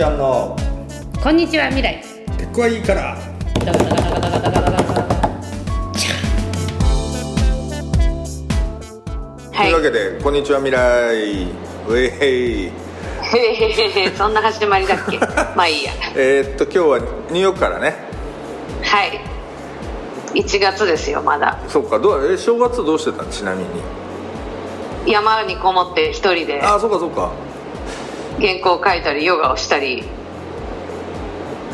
ちゃんの。こんにちは未来。テックはいいから。というわけでこんにちは未来。ウェイ。そんな始まりだっけ？まあいいや。えーっと今日はニューヨークからね。はい。1月ですよまだ。そうかどうえ正月どうしてた？ちなみに。山にこもって一人で。あそうかそうか原稿を書いたりヨガをしたり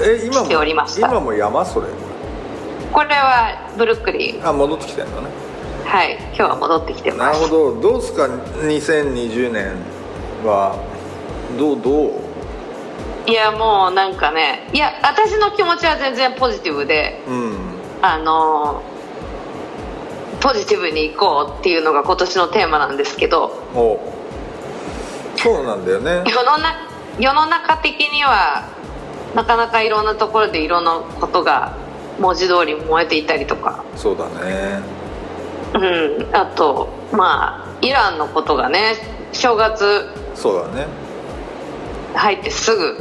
え今しておりもました。今も山それ？これはブルックリン。あ戻ってきてんだね。はい今日は戻ってきてなるますほど。どうですか？2020年はどうどう？いやもうなんかねいや私の気持ちは全然ポジティブでうん。あのポジティブに行こうっていうのが今年のテーマなんですけどおそうなんだよね。世のな世の中的にはなかなかいろんなところでいろんなことが文字通り燃えていたりとか、そうだね。うん、あとまあイランのことがね正月そうだね。入ってすぐ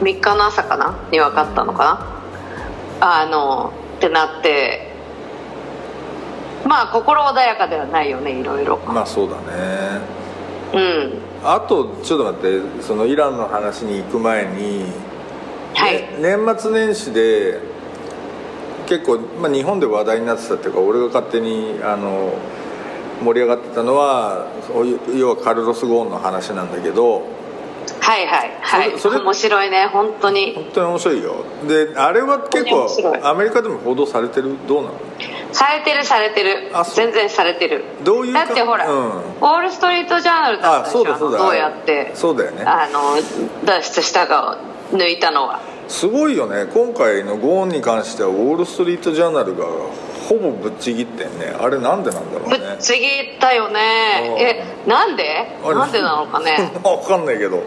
3日の朝かなに分かったのかな。あのってなってまあ心穏やかではないよねいろいろ。まあそうだね。うんあとちょっと待ってそのイランの話に行く前に、はい、ね年末年始で結構、まあ、日本で話題になってたっていうか俺が勝手にあの盛り上がってたのはお要はカルロス・ゴーンの話なんだけどはいはいはい。それ面白いね本当に。本当に面白いよ。であれは結構アメリカでも報道されてる？どうなの？されてるされてる。あそう。全然されてる。どういうか？だってほら、うん。ウォール・ストリート・ジャーナルだったあでしょそうだそうだあのどうやって。そうだよね。あの脱出したかを抜いたのは。すごいよね。今回のゴーンに関してはウォール・ストリート・ジャーナルがほぼぶっちぎってんね。あれなんでなんだろうね。ぶっちぎったよね。えなんで？あれ。なんでなのかね。分かんないけど。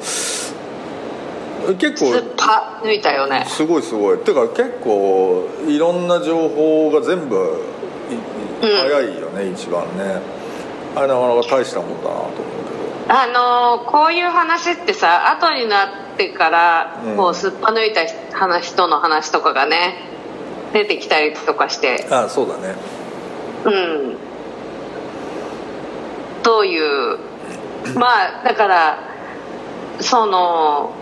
結スッ構パ抜いたよね。すごいすごい。てか結構いろんな情報が全部早いよね、一番ね。あれなかなか大したもんだなと思うけあのーこういう話ってさ後になってからうん。こうすっぱ抜いた話人の話とかがね出てきたりとかして。どあそうだね。うん。どういうまあだからその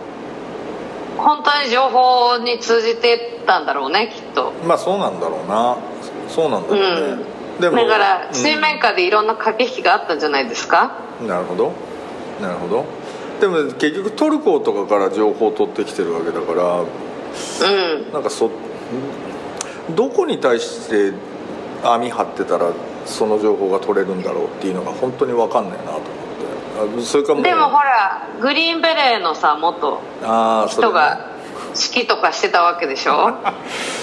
本当に情報に通じてたんだろうねきっと。まあそうなんだろうな。そうなんだろうね、でもだからうん。水面下でいろんな駆け引きがあったんじゃないですか、なるほど。なるほど。でも結局トルコとかから情報を取ってきてるわけだからうん。なんかそどこに対して網張ってたらその情報が取れるんだろうっていうのが本当に分かんないなと思って。あそれかもうでもほらグリーンベレーのさ元人が指揮とかしてたわけでしょ？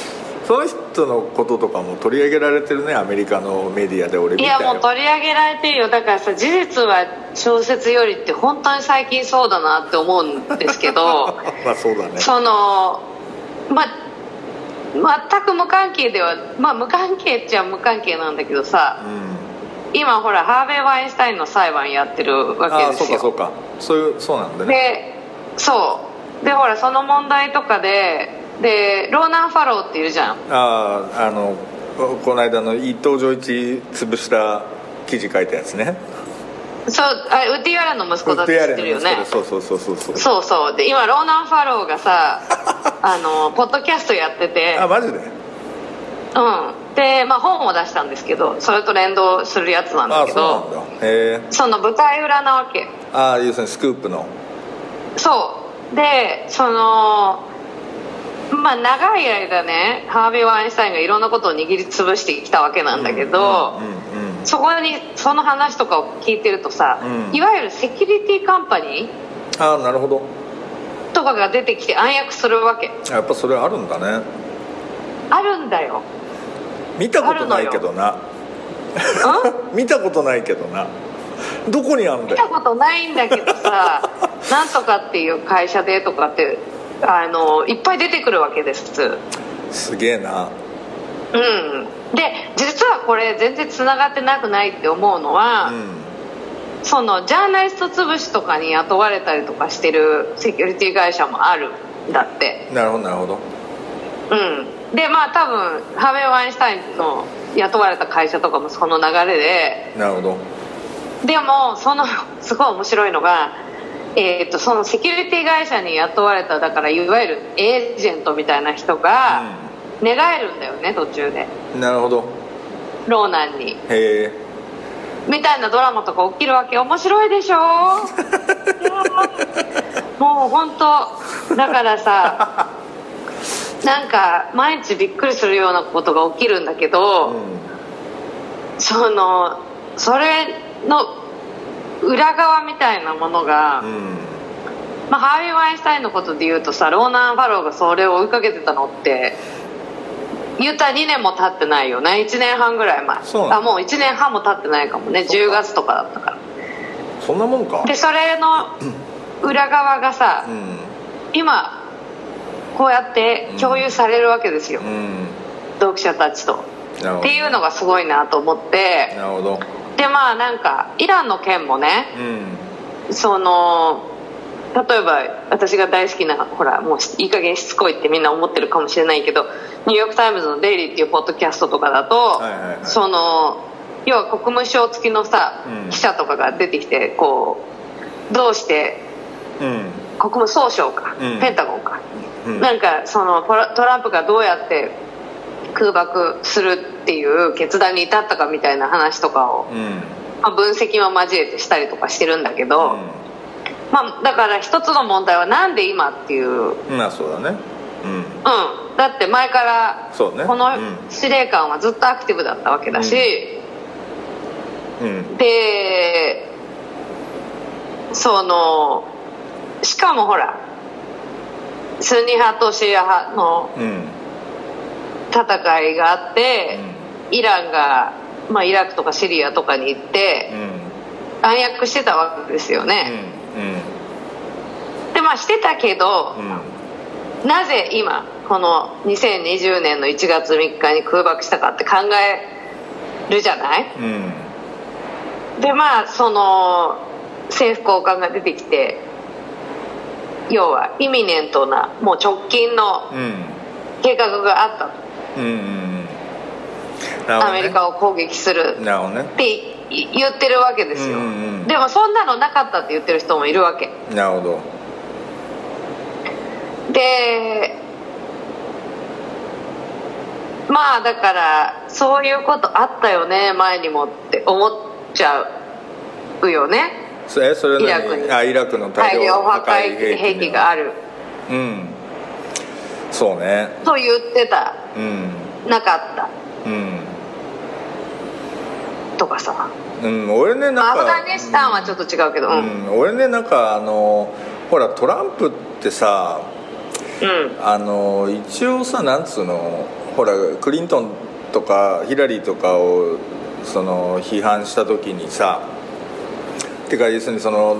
その人のこととかも取り上げられてるねアメリカのメディアで俺見いやもう取り上げられてるよ。だからさ事実は小説よりって本当に最近そうだなって思うんですけど まあそうだね。そのま全く無関係ではまあ無関係っちゃ無関係なんだけどさうん。今ほらハーベイ・ワインスタインの裁判やってるわけああですよ。そうかそうか。そういうそうなんだね。でそう。でほらその問題とかででローナン・ファローっているじゃん。あああのここの間の伊藤浄一潰した記事書いたやつね。そうあウッディ・アレンの息子だって知ってるよね。そうそうそうそうそう。そうそう。で今ローナン・ファローがさ あのポッドキャストやってて。あマジで？うん。で、まあ、本を出したんですけどそれと連動するやつなんだあけどそうなんだ。へえ。その舞台裏なわけ。ああ要するにスクープの。そう。でそのまあ長い間ねハービー・ワインスタインがいろんなことを握りつぶしてきたわけなんだけど、そこにその話とかを聞いてるとさ、うん。いわゆるセキュリティカンパニああなるほど。ーとかが出てきて暗躍するわけ。やっぱそれあるんだね。あるんだよ。見たことないけどな。見たことないけどな。どこにあんだよ。見たことないんだけどさ なんとかっていう会社でとかってあのいっぱい出てくるわけですすげえな。うん。で実はこれ全然つながってなくないって思うのは、そのジャーナリスト潰しとかに雇われたりとかしてるセキュリティ会社もあるんだって。なるほどなるほど。うん。でまあ多分ハーベイ・ワインスタインの雇われた会社とかもその流れで。なるほど。でもその すごい面白いのが、えー、とそのセキュリティ会社に雇われただからいわゆるエージェントみたいな人が寝返るんだよね途中で。なるほど。ローナンに。へえ。みたいなドラマとか起きるわけ面白いでしょ？もう本当だからさなんか毎日びっくりするようなことが起きるんだけど、そのそれの裏側みたいなものが、うん。うんまあ、ハービー・ワインスタインのことで言うとさローナン・ファローがそれを追いかけてたのって言ったら2年も経ってないよね。1年半ぐらい前。あもう1年半も経ってないかもね。10月とかだったから。そんなもんか。でそれの 裏側がさ、うん。今こうやって共有されるわけですよ、うん。読者たちと。っていうのがすごいなと思って。なるほどでまあなんかイランの件もねうん。その例えば私が大好きなほらもういい加減しつこいってみんな思ってるかもしれないけどニューヨーク・タイムズの「デイリー」っていうポッドキャストとかだと、はいはいはい。その要は国務省付きのさ、うん。記者とかが出てきてこうどうしてうん。国務総省か、うん。ペンタゴンか、うん。なんかそのトランプがどうやって空爆するっていう決断に至ったかみたいな話とかを、うん。まあ、分析も交えてしたりとかしてるんだけど、うまあ、だから一つの問題はなんで今っていう、うん、んまあそうだね。うん。だって前からこのうん。司令官はずっとアクティブだったわけだし、うん。でそのしかもほらスンニ派とシーア派のうん戦いがあって、イランが、まあ、イラクとかシリアとかに行ってうん。暗躍してたわけですようね、ん。でまあしてたけどう、ん。なぜ今この2020年の1月3日に空爆したかって考えるじゃない？うん。でまあその政府高官が出てきて要はイミネントなもう直近のうん。計画があったとアメリカを攻撃する。って言ってるわけですよ、うんうんでもそんなのなかったって言ってる人もいるわけ。なるほど。でまあだからそういうことあったよね前にもって思っちゃうよね。そえそれイラクに。何あイラクの大量破壊兵兵器がある。うん。そうね。と言ってたうん。なかった。うんとかさ。うん。俺ねなんかガニスタンはちょっと違うけどうん。うん、うん、俺ねなんかあのほらトランプってさあの一応さなんつうのほらクリントンとかヒラリーとかをその批判した時にさてか要するにその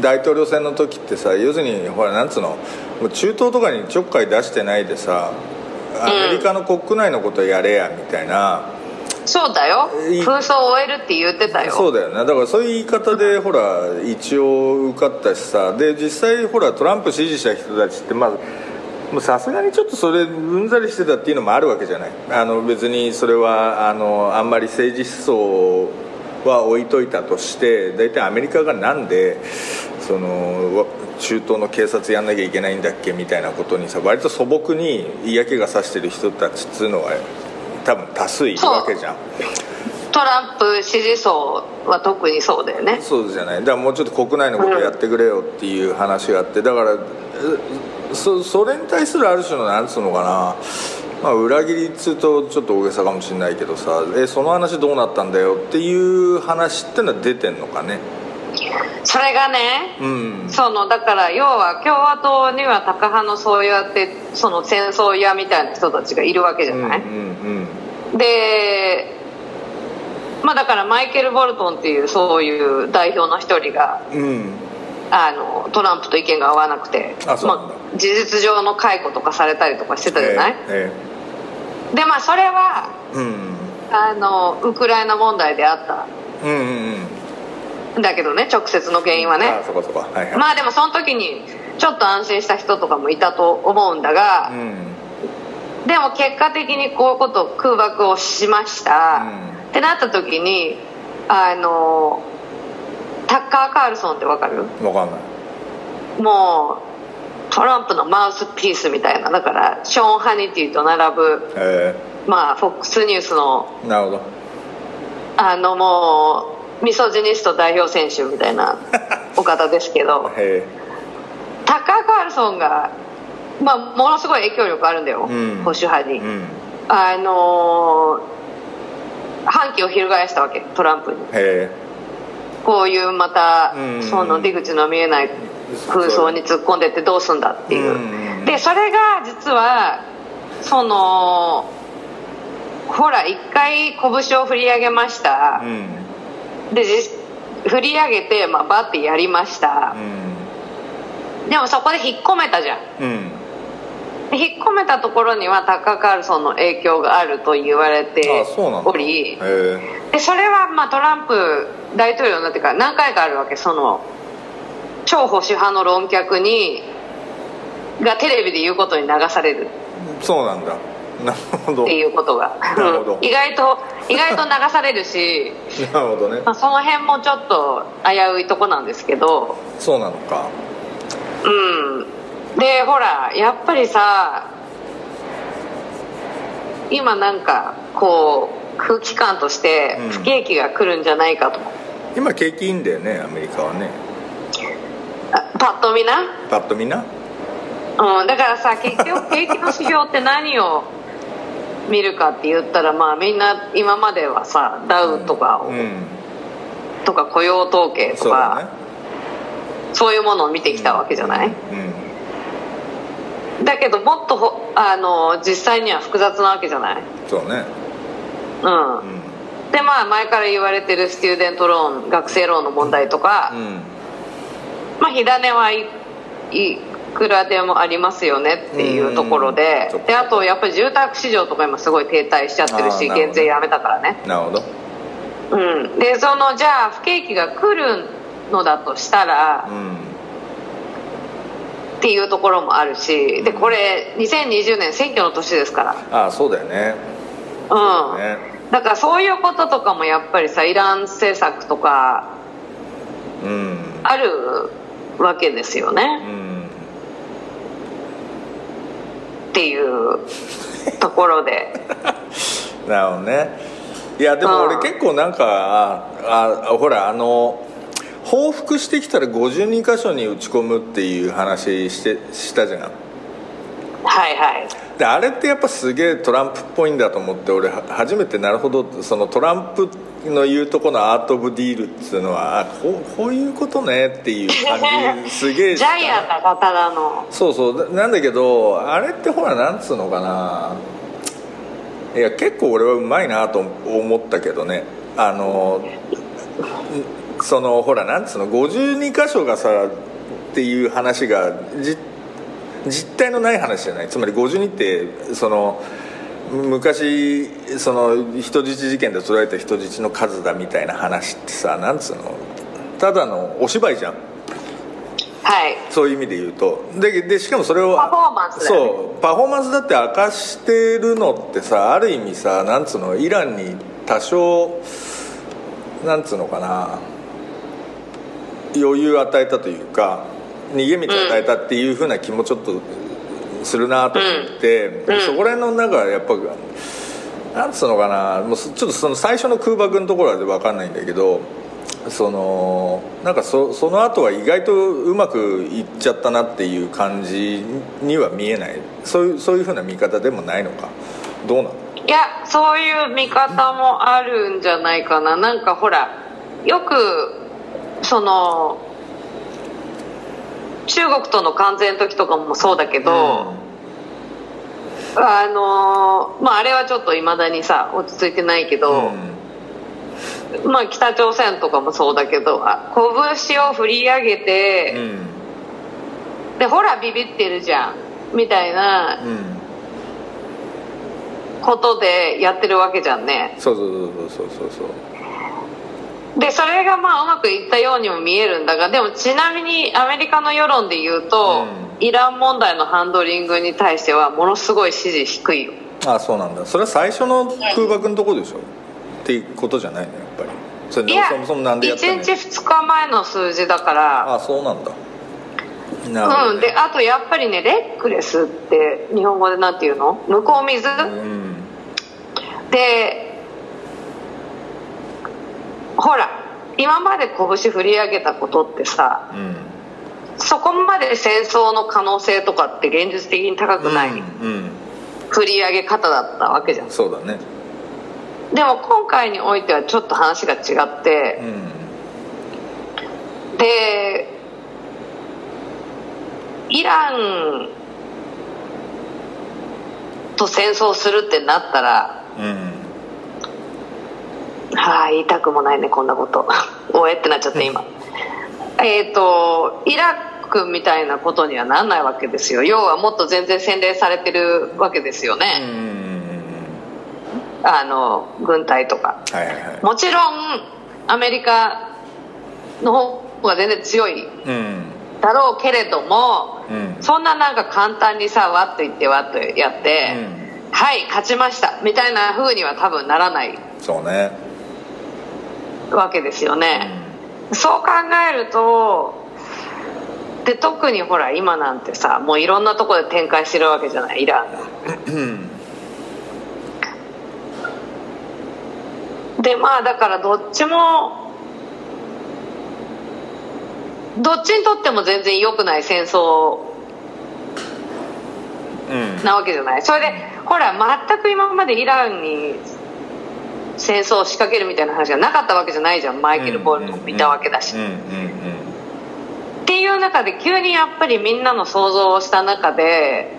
大統領選の時ってさ要するにほらなんつうの中東とかにちょっかい出してないでさアメリカの国内のことやれやみたいな、そうだよ。い。紛争を終えるって言ってたよ。そうだよね。だからそういう言い方でほら一応受かったしさ。で実際ほらトランプ支持した人たちってまあもうさすがにちょっとそれうんざりしてたっていうのもあるわけじゃない。あの別にそれはあのあんまり政治思想は置いといたとして大体アメリカがなんでそのわ中東の警察やんなきゃいけないんだっけみたいなことにさ割と素朴に嫌気がさしてる人たちっつうのは多分多数いるわけじゃん。トランプ支持層は特にそうだよね。そうじゃない。だからもうちょっと国内のことやってくれよっていう話があってだからえそそれに対するある種のなんつうのかな、まあ、裏切りっつうとちょっと大げさかもしれないけどさえその話どうなったんだよ？っていう話ってのは出てんのかね？それがねうん。そのだから要は共和党にはタカ派のそうやってその戦争屋みたいな人たちがいるわけじゃない、うんうんでまあだからマイケル・ボルトンっていうそういう代表の一人があのトランプと意見が合わなくてまあ、事実上の解雇とかされたりとかしてたじゃない、えでまあそれはえうん。あのウクライナ問題であった。うんうんうん。だけどね直接の原因はね。ああそこそこ。はいはい、まあでもその時にちょっと安心した人とかもいたと思うんだが、うん。でも結果的にこういうこと空爆をしました、うん。ってなった時にあのタッカー・カールソンってわかる？分かんない。もうトランプのマウスピースみたいなだからショーン・ハニティと並ぶえ。まあ FOX ニュースのえなるほど。あのもうミソジニスト代表選手みたいな お方ですけどへタッカー・カールソンが、まあ、ものすごい影響力あるんだよ、うん。保守派に、えうん。あのー反旗を翻したわけトランプに。へこういうまた、うん。その出口の見えない空想に突っ込んでってどうすんだっていう、うんでそれが実はそのほら一回拳を振り上げました。え、うん。で実振り上げて、まあ、バッてやりました。う、ん。でもそこで引っ込めたじゃん。うん。で引っ込めたところにはタッカー・カールソンの影響があると言われており。でそれはまあトランプ大統領になってから何回かあるわけその超保守派の論客にがテレビで言うことに流される。そうなんだ。なるほど。っていうことが。なるほど。うん。意外と意外と流されるし、なるほどね。まあ、その辺もちょっと危ういとこなんですけど。そうなのか。うん。でほらやっぱりさ今なんかこう空気感としてうん。不景気が来るんじゃないかと、今景気いいんだよねアメリカはね。あパッと見な？パッとみんな？うん、だからさ結局景気の指標って何を見るかって言ったらまあみんな今まではさダウとかを、うん。とか雇用統計とそうだねかそう,、いうものを見てきたわけじゃない、うん。だけどもっとほあの実際には複雑なわけじゃない？そうね。うん、うん。でまあ前から言われてるスチューデントローン学生ローンの問題とか、うんまあ火種はいいくらでもありますよねっていうところで。うんであとやっぱり住宅市場とか今すごい停滞しちゃってるし減税やめたからね。なるほど。うん。でそのじゃあ不景気が来るのだとしたらうん。っていうところもあるしでこれ2020年選挙の年ですから。ああそうだよね。うん、ね。だからそういうこととかもやっぱりさイラン政策とかうん。あるわけですようね。んっていうところで。なるほどね。いやでも俺うん。結構なんかああほらあの報復してきたら52箇所に打ち込むっていう話してしたじゃん。はいはい。であれってやっぱすげえトランプっぽいんだと思って俺は初めてなるほどそのトランプの言うとこのアート・オブ・ディールっていうのはあこうこういうことねっていう感じすげえ。ジャイアンな方なの。そうそう。ななんだけどあれってほらなんつうのかな。いや結構俺はうまいなと思ったけどね。あのんそのほらなんつうの52箇所がさっていう話がじ実態のない話じゃない。つまり52ってその昔その人質事件で取られた人質の数だみたいな話ってさなんつうの？ただのお芝居じゃん。はい。そういう意味で言うと。ででしかもそれをパフォーマンスね。そう。パフォーマンスだって明かしてるのってさある意味さなんつうの？イランに多少なんつうのかな？余裕与えたというか逃げ道与えたっていうふうな気もちょっとするなと思って、うん。そこら辺の中やっぱなんつうのかなもうちょっとその最初の空爆のところは分かんないんだけどそのなんかそその後は意外とうまくいっちゃったなっていう感じには見えない。そういうそういうふうな見方でもないのか。どうなの？いやそういう見方もあるんじゃないかな。なんかほらよくその中国との関税の時とかもそうだけど、あのまああれはちょっといまだにさ落ち着いてないけど、まあ北朝鮮とかもそうだけどあ拳を振り上げて、うんうん。でほらビビってるじゃんみたいなうん。ことでやってるわけじゃんね。そうそうそうそうそうそうでそれがまあうまくいったようにも見えるんだがでもちなみにアメリカの世論で言うと、うイラン問題のハンドリングに対してはものすごい支持低いよ。あそうなんだ。それは最初の空爆のとこでしょっていうことじゃないのやっぱり。それそもそもなんでやったの？1日2日前の数字だから。あそうなんだ。なるほど、うん、であとやっぱりねレックレスって日本語でなんていうの？向こう水、うん。でほら今まで拳振り上げたことってさうんそこまで戦争の可能性とかって現実的に高くない、うん、うん振り上げ方だったわけじゃんそうだね。でも今回においてはちょっと話が違ってうん。でイランと戦争するってなったらうんはあ言いたくもないねこんなこと。おえってなっちゃって今。えっとイラクみたいなことにはなんないわけですよ。要はもっと全然洗練されてるわけですようんね、うん。あの軍隊とか。はいはいはい。もちろんアメリカの方が全然強いうん。だろうけれども、うん。そんななんか簡単にさわっと言ってわっとやって、うん。はい勝ちましたみたいな風には多分ならない。そうねわけですよね、そう考えるとで特にほら今なんてさもういろんなとこで展開してるわけじゃないイランが。うん。でまあだからどっちもどっちにとっても全然良くない戦争うん。なわけじゃない。それでほら全く今までイランに戦争を仕掛けるみたいな話がなかったわけじゃないじゃん。マイケル・ボールと見たわけだし、っていう中で急にやっぱりみんなの想像をした中で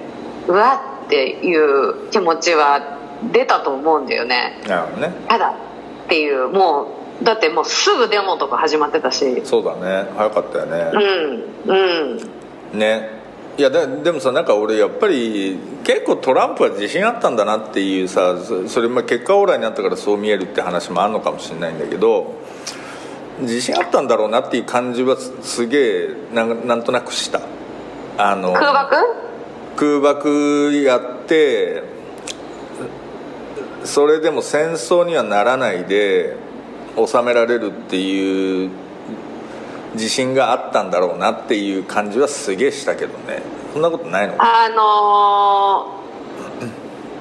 うわっていう気持ちは出たと思うんだよね。うんなるほどね。ただっていうもうだってもうすぐデモとか始まってたし。そうだね。早かったよね。うん。うん。ねいやででもさなんか俺やっぱり結構トランプは自信あったんだなっていうさそそれまあ結果オーライになったからそう見えるって話もあるのかもしれないんだけど自信あったんだろうなっていう感じはすすげえなんなんとなくした。あの空爆？空爆やってそれでも戦争にはならないで収められるっていう自信があったんだろうなっていう感じはすげえしたけどね。そんなことないの？かあの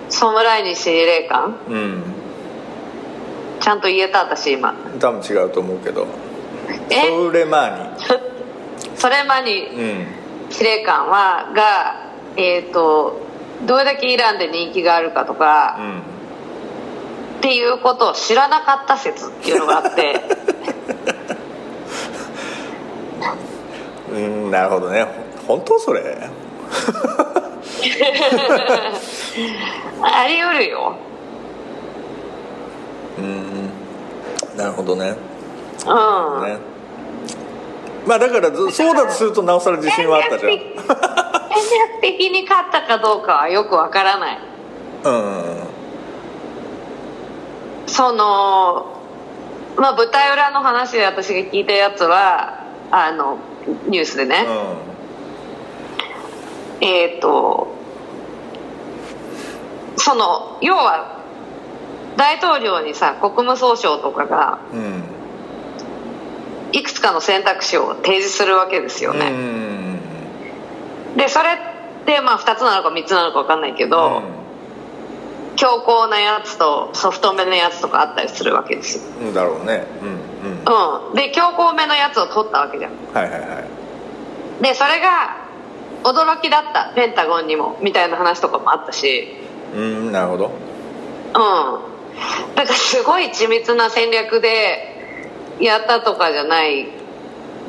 ー、ソムライニ司令官うん。ちゃんと言えた私今。多分違うと思うけど。え？ソレマーそれまにニうん司令官はがえっ、とどれだけイランで人気があるかとか、うん。っていうことを知らなかった説っていうのがあって うんなるほどね。本当それ？あり得るよ。うんなるほどね。うん、ね。まあだからずそうだとするとなおさら自信はあったじゃん。戦略的に勝ったかどうかはよくわからない。うん。そのまあ舞台裏の話で私が聞いたやつはあのニュースでね、えっ、とその要は大統領にさ国務総省とかがうん。うんいくつかの選択肢を提示するわけですようね、ん。でそれってまあ2つなのか3つなのか分かんないけど、強硬なやつとソフトめのやつとかあったりするわけですよ。うんだろうね。うんうん。うん。で強硬めのやつを取ったわけじゃん。はいはいはい。でそれが驚きだった。ペンタゴンにも。みたいな話とかもあったし。うんなるほど。うん。だからすごい緻密な戦略でやったとかじゃない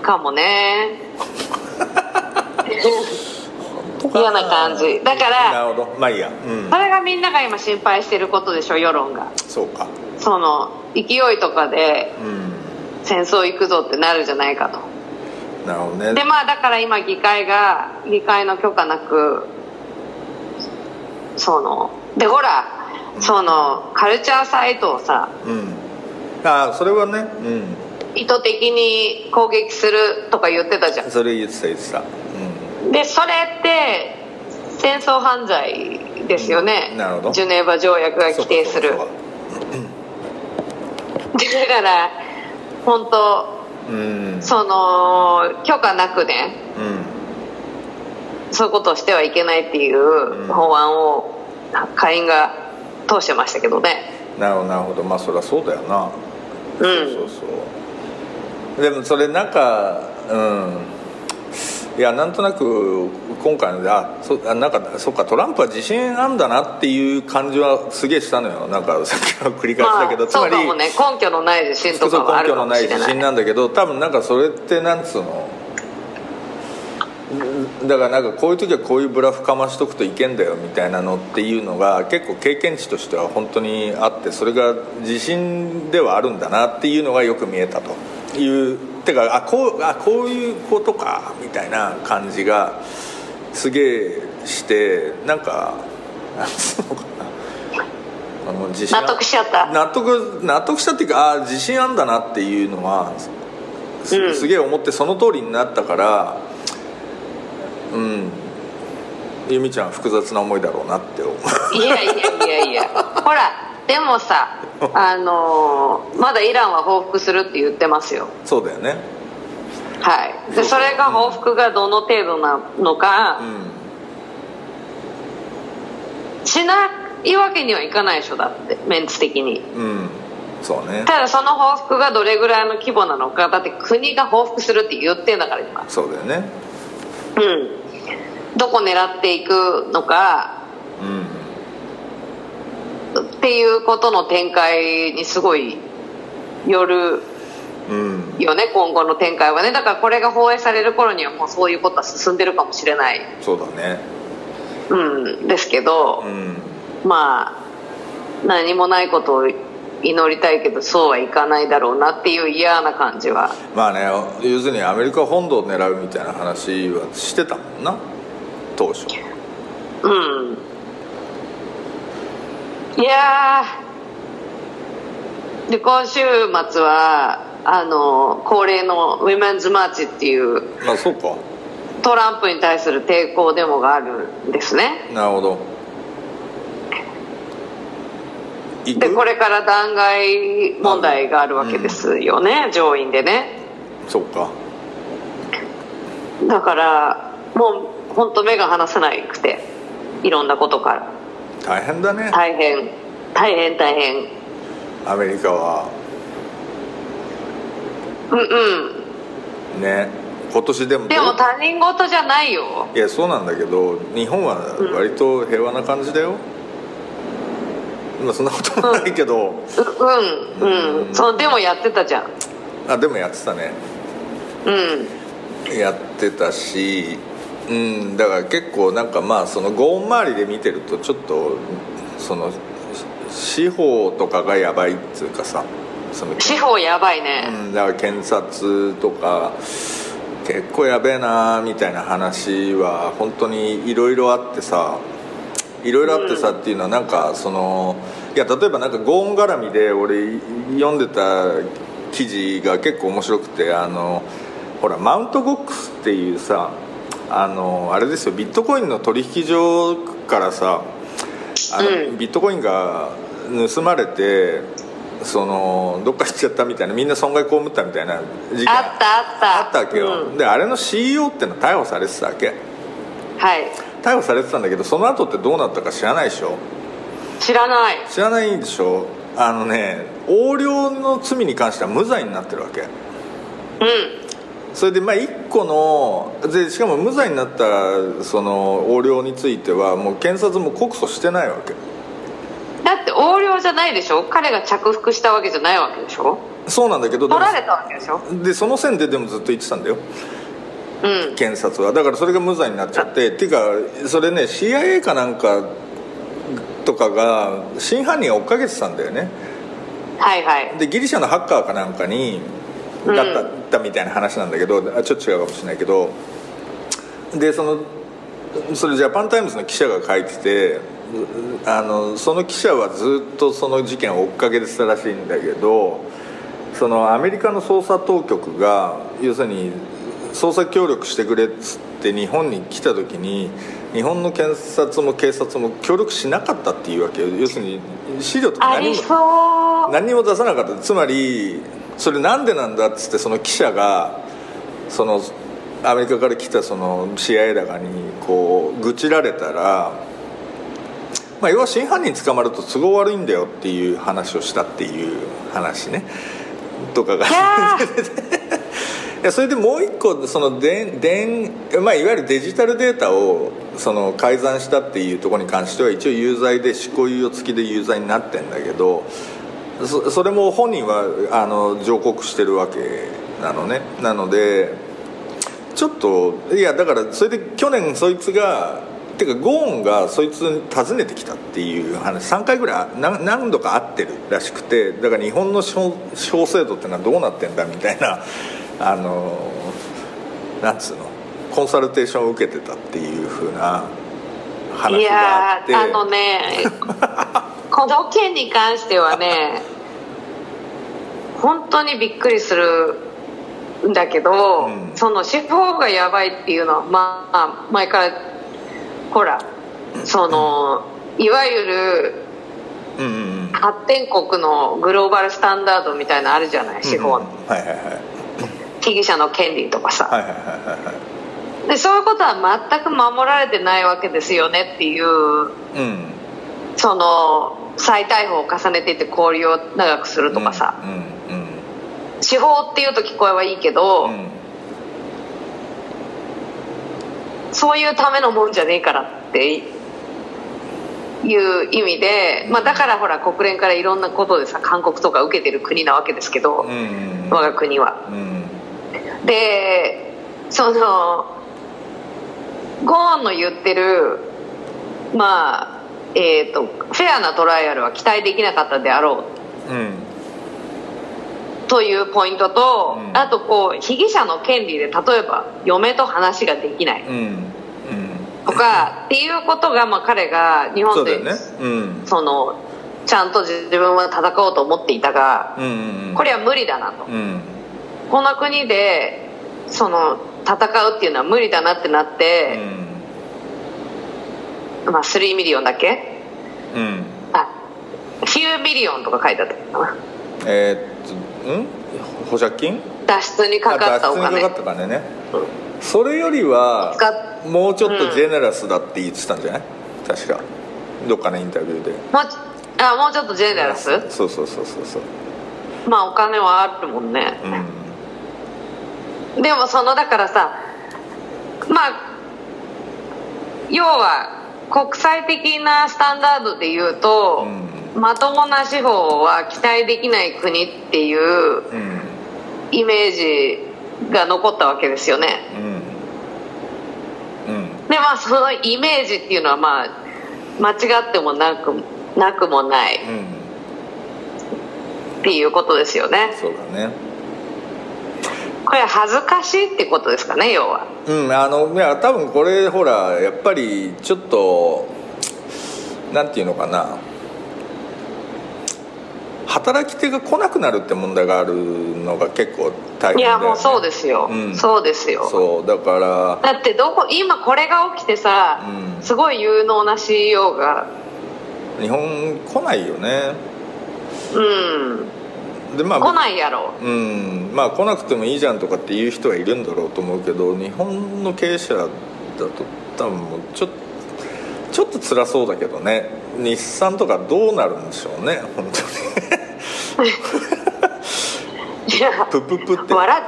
かもね。嫌な感じ。だからなるほど。まあいいや。うん。それがみんなが今心配してることでしょ世論が。そうか。その勢いとかでうん戦争行くぞってなるじゃないかと。なるほどね。でまあだから今議会が議会の許可なくそのでほらそのカルチャーサイトをさうん。ああそれはねうん。意図的に攻撃するとか言ってたじゃん。それ言ってた言ってた。うでそれって戦争犯罪ですよね、うん。なるほど。ジュネーバ条約がん規定する。だから本当そうん。その許可なくねうん。そういうことをしてはいけないっていう法案を下院が通してましたけどね。なるほどなるほど。まあそりゃそうだよな。うん。そうそうそう。でもそれなんかうんいやなんとなく今回のであそあなんかそっかトランプは自信あんだなっていう感じはすげえしたのよ。なんか さっきの繰り返しだけど、まあ、つまりそうかもね。根拠のない自信とかはある根拠のないかもしれない自信なんだけど多分なんかそれってなんつうのだからなんかこういう時はこういうブラフかましとくといけんだよみたいなのっていうのが結構経験値としては本当にあってそれが自信ではあるんだなっていうのがよく見えたというてかあこうあこういうことかみたいな感じがすげえしてなんかなんつうのかな。あの自信あ納得しちゃった。納得納得したっていうかあ自信あんだなっていうのはす,、うん。すげえ思ってその通りになったからうん。由美ちゃんは複雑な思いだろうなって思う。いやいやいやいや。ほらでもさ あのーまだイランは報復するって言ってますよ。そうだよね。はい。でそれが報復がどの程度なのかうしないわけにはいかないでしょだってメンツ的に。んうん。そうね。ただその報復がどれぐらいの規模なのかだって国が報復するって言ってんだから今。そうだよね。うん。どこ狙っていくのかうんっていうことの展開にすごいよるうん。よね今後の展開はね。だからこれが放映される頃にはもうそういうことは進んでるかもしれない、そうだね。うん、ですけどう、ん。まあ何もないことを祈りたいけどそうはいかないだろうなっていう嫌な感じは。まあね要するにアメリカ本土を狙うみたいな話はしてたもんな。当初。うんいやー。で今週末はあの恒例の Women's March っていうまあそうか。トランプに対する抵抗デモがあるんですね。なるほど。でこれから弾劾問題があるわけですよね、上院でね。そうか。だからもう本当目が離せなくていろんなことから大変だね。大変。大変大変。アメリカは。うんうん。ね。今年でもでも他人事じゃないよ。いやそうなんだけど日本は割と平和な感じだよ、まあそんなこともないけど、ううんうん。そのでもやってたじゃん。あでもやってたね。うん。やってたしうんだから結構なんかまあそのゴーン周りで見てるとちょっとその司法とかがやばいっつうかさその司法やばいね。うん、だから検察とか結構やべえなみたいな話は本当にいろいろあってさいろいろあってさっていうのはなんかそのいや例えばなんかゴーン絡みで俺読んでた記事が結構面白くてあのほらマウントボックスっていうさあのあれですよビットコインの取引所からさあの、うん。ビットコインが盗まれてそのどっか行っちゃったみたいなみんな損害被ったみたいな事件。あったあった。あったわけよ、うん。であれの CEO ってのは逮捕されてたわけ。はい。逮捕されてたんだけどその後ってどうなったか知らないでしょ？知らない。知らないでしょ？あのね横領の罪に関しては無罪になってるわけ。うんそれでまあ1個のでしかも無罪になったその横領についてはもう検察も告訴してないわけ。だって横領じゃないでしょ？彼が着服したわけじゃないわけでしょ？そうなんだけど取られたわけでしょ？でその線ででもずっと言ってたんだよ。うん。検察は。だからそれが無罪になっちゃってっていうかそれね CIA かなんかとかが真犯人を追っかけてたんだよね。はいはい。でギリシャのハッカーかなんかにだった,、みたいな話なんだけどあちょっと違うかもしれないけどでそのそれジャパンタイムズの記者が書いててあのその記者はずっとその事件を追っかけてたらしいんだけどそのアメリカの捜査当局が要するに捜査協力してくれっつって日本に来た時に日本の検察も警察も協力しなかったっていうわけよ。要するに資料とかあ何も何にも出さなかった。つまりそれなんでなんだっつってその記者がそのアメリカから来たその CIA だかにこう愚痴られたら、まあ、要は真犯人捕まると都合悪いんだよっていう話をしたっていう話ね。とかが。いやいやそれでもう一個そのででまあ、いわゆるデジタルデータをその改ざんしたっていうところに関しては一応有罪で執行猶予付きで有罪になってんだけどそそれも本人はあの上告してるわけなのね。なのでちょっといやだからそれで去年そいつがてかゴーンがそいつに訪ねてきたっていう話3回ぐらい何何度か会ってるらしくてだから日本の司法制度ってのはどうなってんだみたいなあのなんつうのコンサルテーションを受けてたっていうふうな話いがあって。やーあのね この件に関してはね本当にびっくりするんだけど、うん。その司法がやばいっていうのはまあ前からほらそのいわゆる発展国のグローバルスタンダードみたいなのあるじゃない司法の、被疑者の権利とかさ、でそういうことは全く守られてないわけですよねっていううん。その再逮捕を重ねていって交流を長くするとかさ、司法っていうと聞こえはいいけど、そういうためのもんじゃねえからっていう意味で、まあ、だからほら国連からいろんなことでさ勧告とか受けてる国なわけですけど、我が国は。うん。でそのゴーンの言ってるまあえー、とフェアなトライアルは期待できなかったであろう。うん。というポイントと、うん。あとこう被疑者の権利で例えば嫁と話ができない。うん。うん。とかっていうことが、まあ、彼が日本でそね。うん。そのちゃんと自分は戦おうと思っていたがうんうんうん。これは無理だなと。うん。この国でその戦うっていうのは無理だなってなっうて、んまあ3 million だっけ？うん。あ few million とか書いてあったかな。えーっとうん？保釈金？脱出にかかったお金。あ脱出にかかった金ね。それよりはもうちょっと generous だって言ってたんじゃない？確か。どっかのインタビューで。もうちあもうちょっと generous？そうそうそうそうそう。まあお金はあるもんね。うん。でもそのだからさまあ要は国際的なスタンダードで言うと、まともな司法は期待できない国っていううん。イメージが残ったわけですよね。うん。うん。でまあそのイメージっていうのはまあ間違ってもなくなくもないうん。っていうことですよね。そうだねこれは恥ずかしいってことですかね要は。うんあのいや多分これほらやっぱりちょっとなんていうのかな。働き手が来なくなるって問題があるのが結構大変ね、やもうそうですよ、うん。そうですよ。そうだから。だってどこ今これが起きてさ、うん。すごい有能な CEO が。日本来ないよね。うんでまあ来ないやろ。うん。まあ来なくてもいいじゃんとかっていう人はいるんだろうと思うけど日本の経営者だと多分もうちょっとちょっと辛そうだけどね。日産とかどうなるんでしょうね本当に。いやプップップって。笑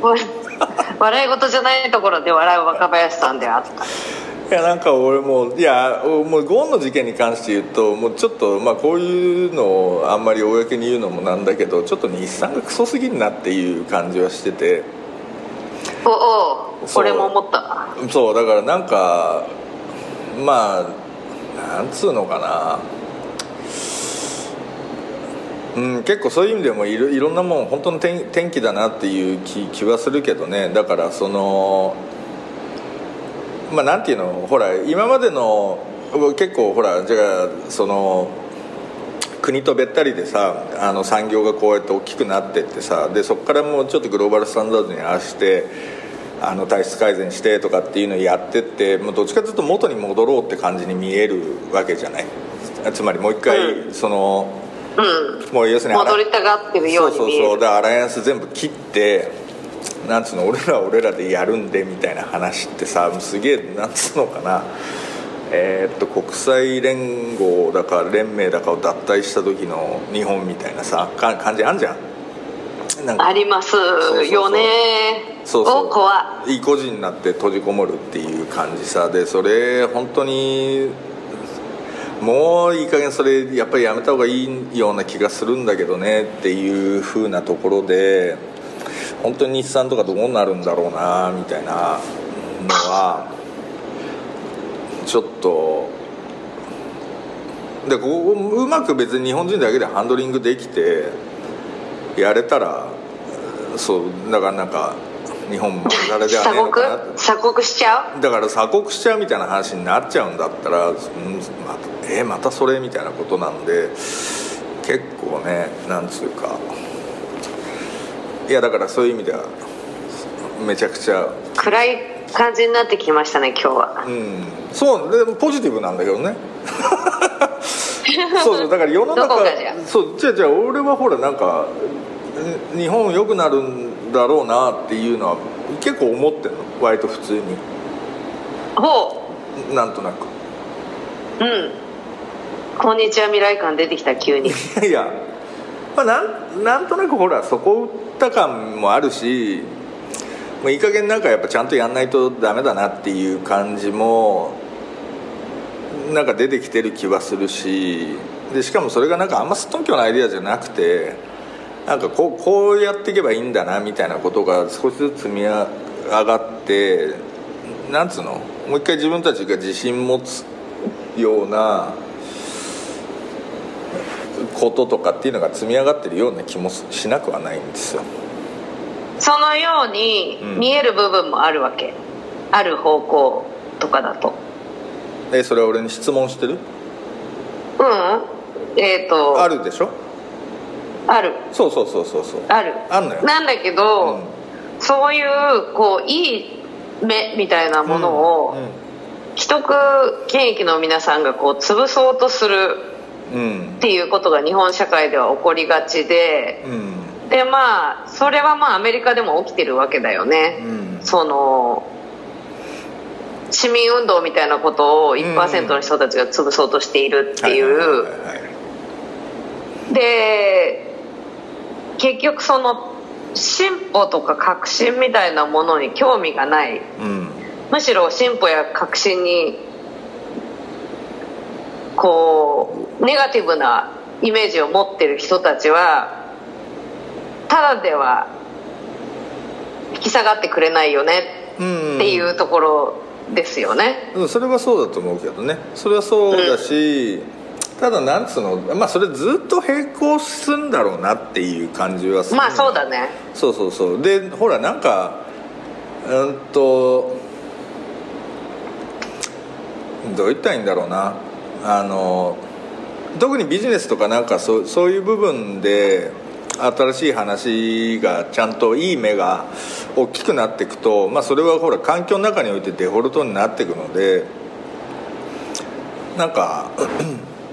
わ笑い事じゃないところで笑う若林さんであったいやなんか俺もういやもうゴーンの事件に関して言うともうちょっとまあこういうのをあんまり公に言うのもなんだけどちょっと日産がクソすぎんなっていう感じはしてて。おお俺も思った。そうだからなんかまあなんつうのかな。うん、結構そういう意味でもいろいろんなもん本当の天天気だなっていう気気はするけどね。だからそのまあなんていうの？ほら今までの結構ほらじゃあその国とべったりでさあの産業がこうやって大きくなってってさでそこからもうちょっとグローバルスタンダードに合わせてあの体質改善してとかっていうのをやってってもうどっちかというと元に戻ろうって感じに見えるわけじゃない？つまりもう一回、そのうん。もう要するに戻りたがってるようにそうそうそう。でアライアンス全部切ってなんつうの俺らは俺らでやるんでみたいな話ってさすげえなんつうのかな。えーっと国際連合だか連盟だかを脱退した時の日本みたいなさか感じあんじゃん。あります。よねそうそう。お怖いい個人になって閉じこもるっていう感じさ。でそれ本当にもういい加減それやっぱりやめた方がいいような気がするんだけどねっていう風なところで本当に日産とかどうなるんだろうなみたいなのはちょっとでここうまく別に日本人だけでハンドリングできてやれたらそうだからなんか日本もあれではね鎖国えのかな鎖国？しちゃう？だから鎖国しちゃうみたいな話になっちゃうんだったら、うんまたえまたそれみたいなことなんで結構ねなんつうかいやだからそういう意味ではめちゃくちゃ。暗い感じになってきましたね今日は。うん。そうでもポジティブなんだけどね。そうそうだから世の中そうじゃあじゃあ俺はほらなんかえ日本良くなるんだろうなっていうのは結構思ってんの。割と普通に。ほなんとなく。ううん。こんにちは未来感出てきた急に。い やいや、まあ、なんなんとなくほらそこ打った感もあるしもういい加減なんかやっぱちゃんとやんないとダメだなっていう感じもなんか出てきてる気はするしでしかもそれがなんかあんますっとんきょうなアイデアじゃなくてなんかこうこうやっていけばいいんだなみたいなことが少しずつ積み上がってなんつうの？もう一回自分たちが自信持つようなこととかっていうのが積み上がってるような気もしなくはないんですよ。そのようにうん。見える部分もあるわけ、ある方向とかだと。えそれは俺に質問してる？うん。えっ、と。あるでしょ？ある。そうそうそうそうそう。ある。あんのよ。なんだけど、そういうこういい目みたいなものを、既得権益の皆さんがこう潰そうとするうんうんっていうことが日本社会では起こりがちでうん。でまあそれはまあアメリカでも起きてるわけだよね、うん。その市民運動みたいなことを1%の人たちが潰そうとしているっていう。で結局その進歩とか革新みたいなものに興味がない。うん。むしろ進歩や革新にこうネガティブなイメージを持ってる人たちはただでは引き下がってくれないよねうん。っていうところですよね、うんそれはそうだと思うけどね。それはそうだし、ただなんつうのまあそれずっと並行するんだろうなっていう感じはするまあそうだね。そうそうそう。でほらなんかうんとどう言ったらいいんだろうなあの特にビジネスとかなんかそうそういう部分で新しい話がちゃんといい目が大きくなっていくと、まあ、それはほら環境の中においてデフォルトになっていくのでなんか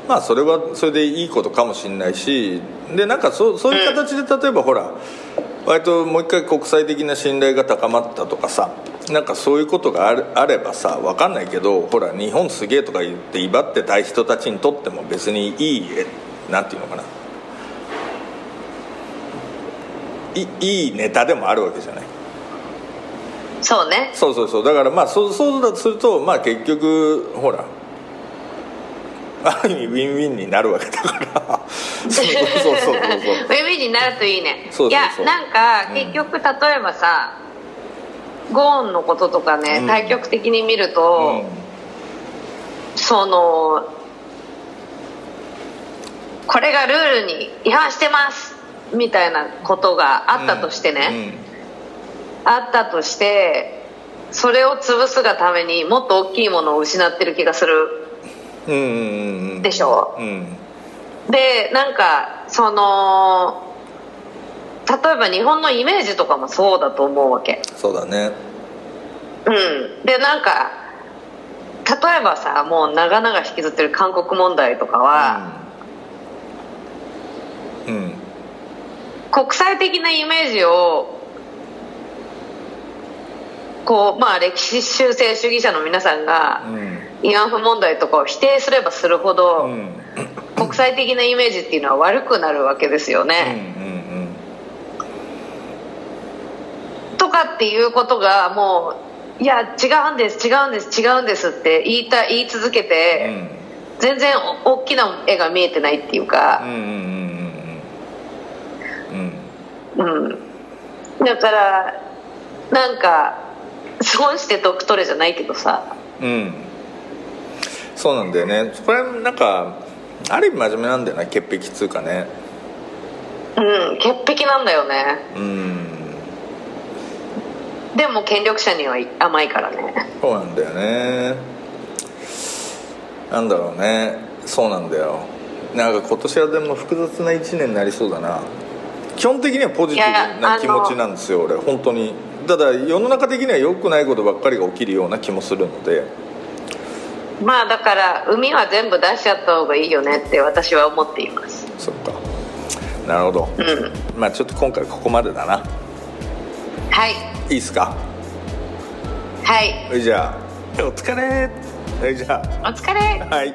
まあそれはそれでいいことかもしれないしでなんかそうそういう形で例えばほら割ともう一回国際的な信頼が高まったとかさなんかそういうことがあればさ分かんないけどほら日本すげえとか言って威張ってたい人たちにとっても別にいいえなんていうのかな。いいいネタでもあるわけじゃない。そうね。そうそうそう。だからまあそうそうだとするとまあ結局ほらある意味ウィンウィンになるわけだから。そうそうそうそう。ウィンウィンになるといいね。そうそうそう。いやなんかうん。結局例えばさ、ゴーンのこととかね、うん。対極的に見ると、そのこれがルールに違反してますみたいなことがあったとしてね、あったとしてそれを潰すがためにもっと大きいものを失ってる気がする。うんうんうんうん。でしょ？うん。でなんかその例えば日本のイメージとかもそうだと思うわけ。そうだね。うん。でなんか例えばさもう長々引きずってる韓国問題とかは、うん、うん、国際的なイメージをこうまあ歴史修正主義者の皆さんが慰安婦問題とかを否定すればするほど、うん。国際的なイメージっていうのは悪くなるわけですようんね、うんとかっていうことがもういや違うんです違うんです違うんですって言いた言い続けうんうて、ん。全然お大きな絵が見えてないっていううんか、うんうんうんうん。うん、だからなんか損して得取れじゃないけどさ。うん。そうなんだよね。これなんかある意味真面目なんだよな潔癖っつうかね。うん潔癖なんだよね。うんでも権力者には甘いからね。そうなんだよね。なんだろうね。そうなんだよ。なんか今年はでも複雑な1年になりそうだな。基本的にはポジティブな気持ちなんですよ俺本当に。ただ世の中的には良くないことばっかりが起きるような気もするので。まあだから海は全部出しちゃった方がいいよねって私は思っています。そっか。なるほど。うん。まあちょっと今回ここまでだな。はいいいっすか？はい。はいじゃあ。お疲れ。はいじゃお疲れ。あはい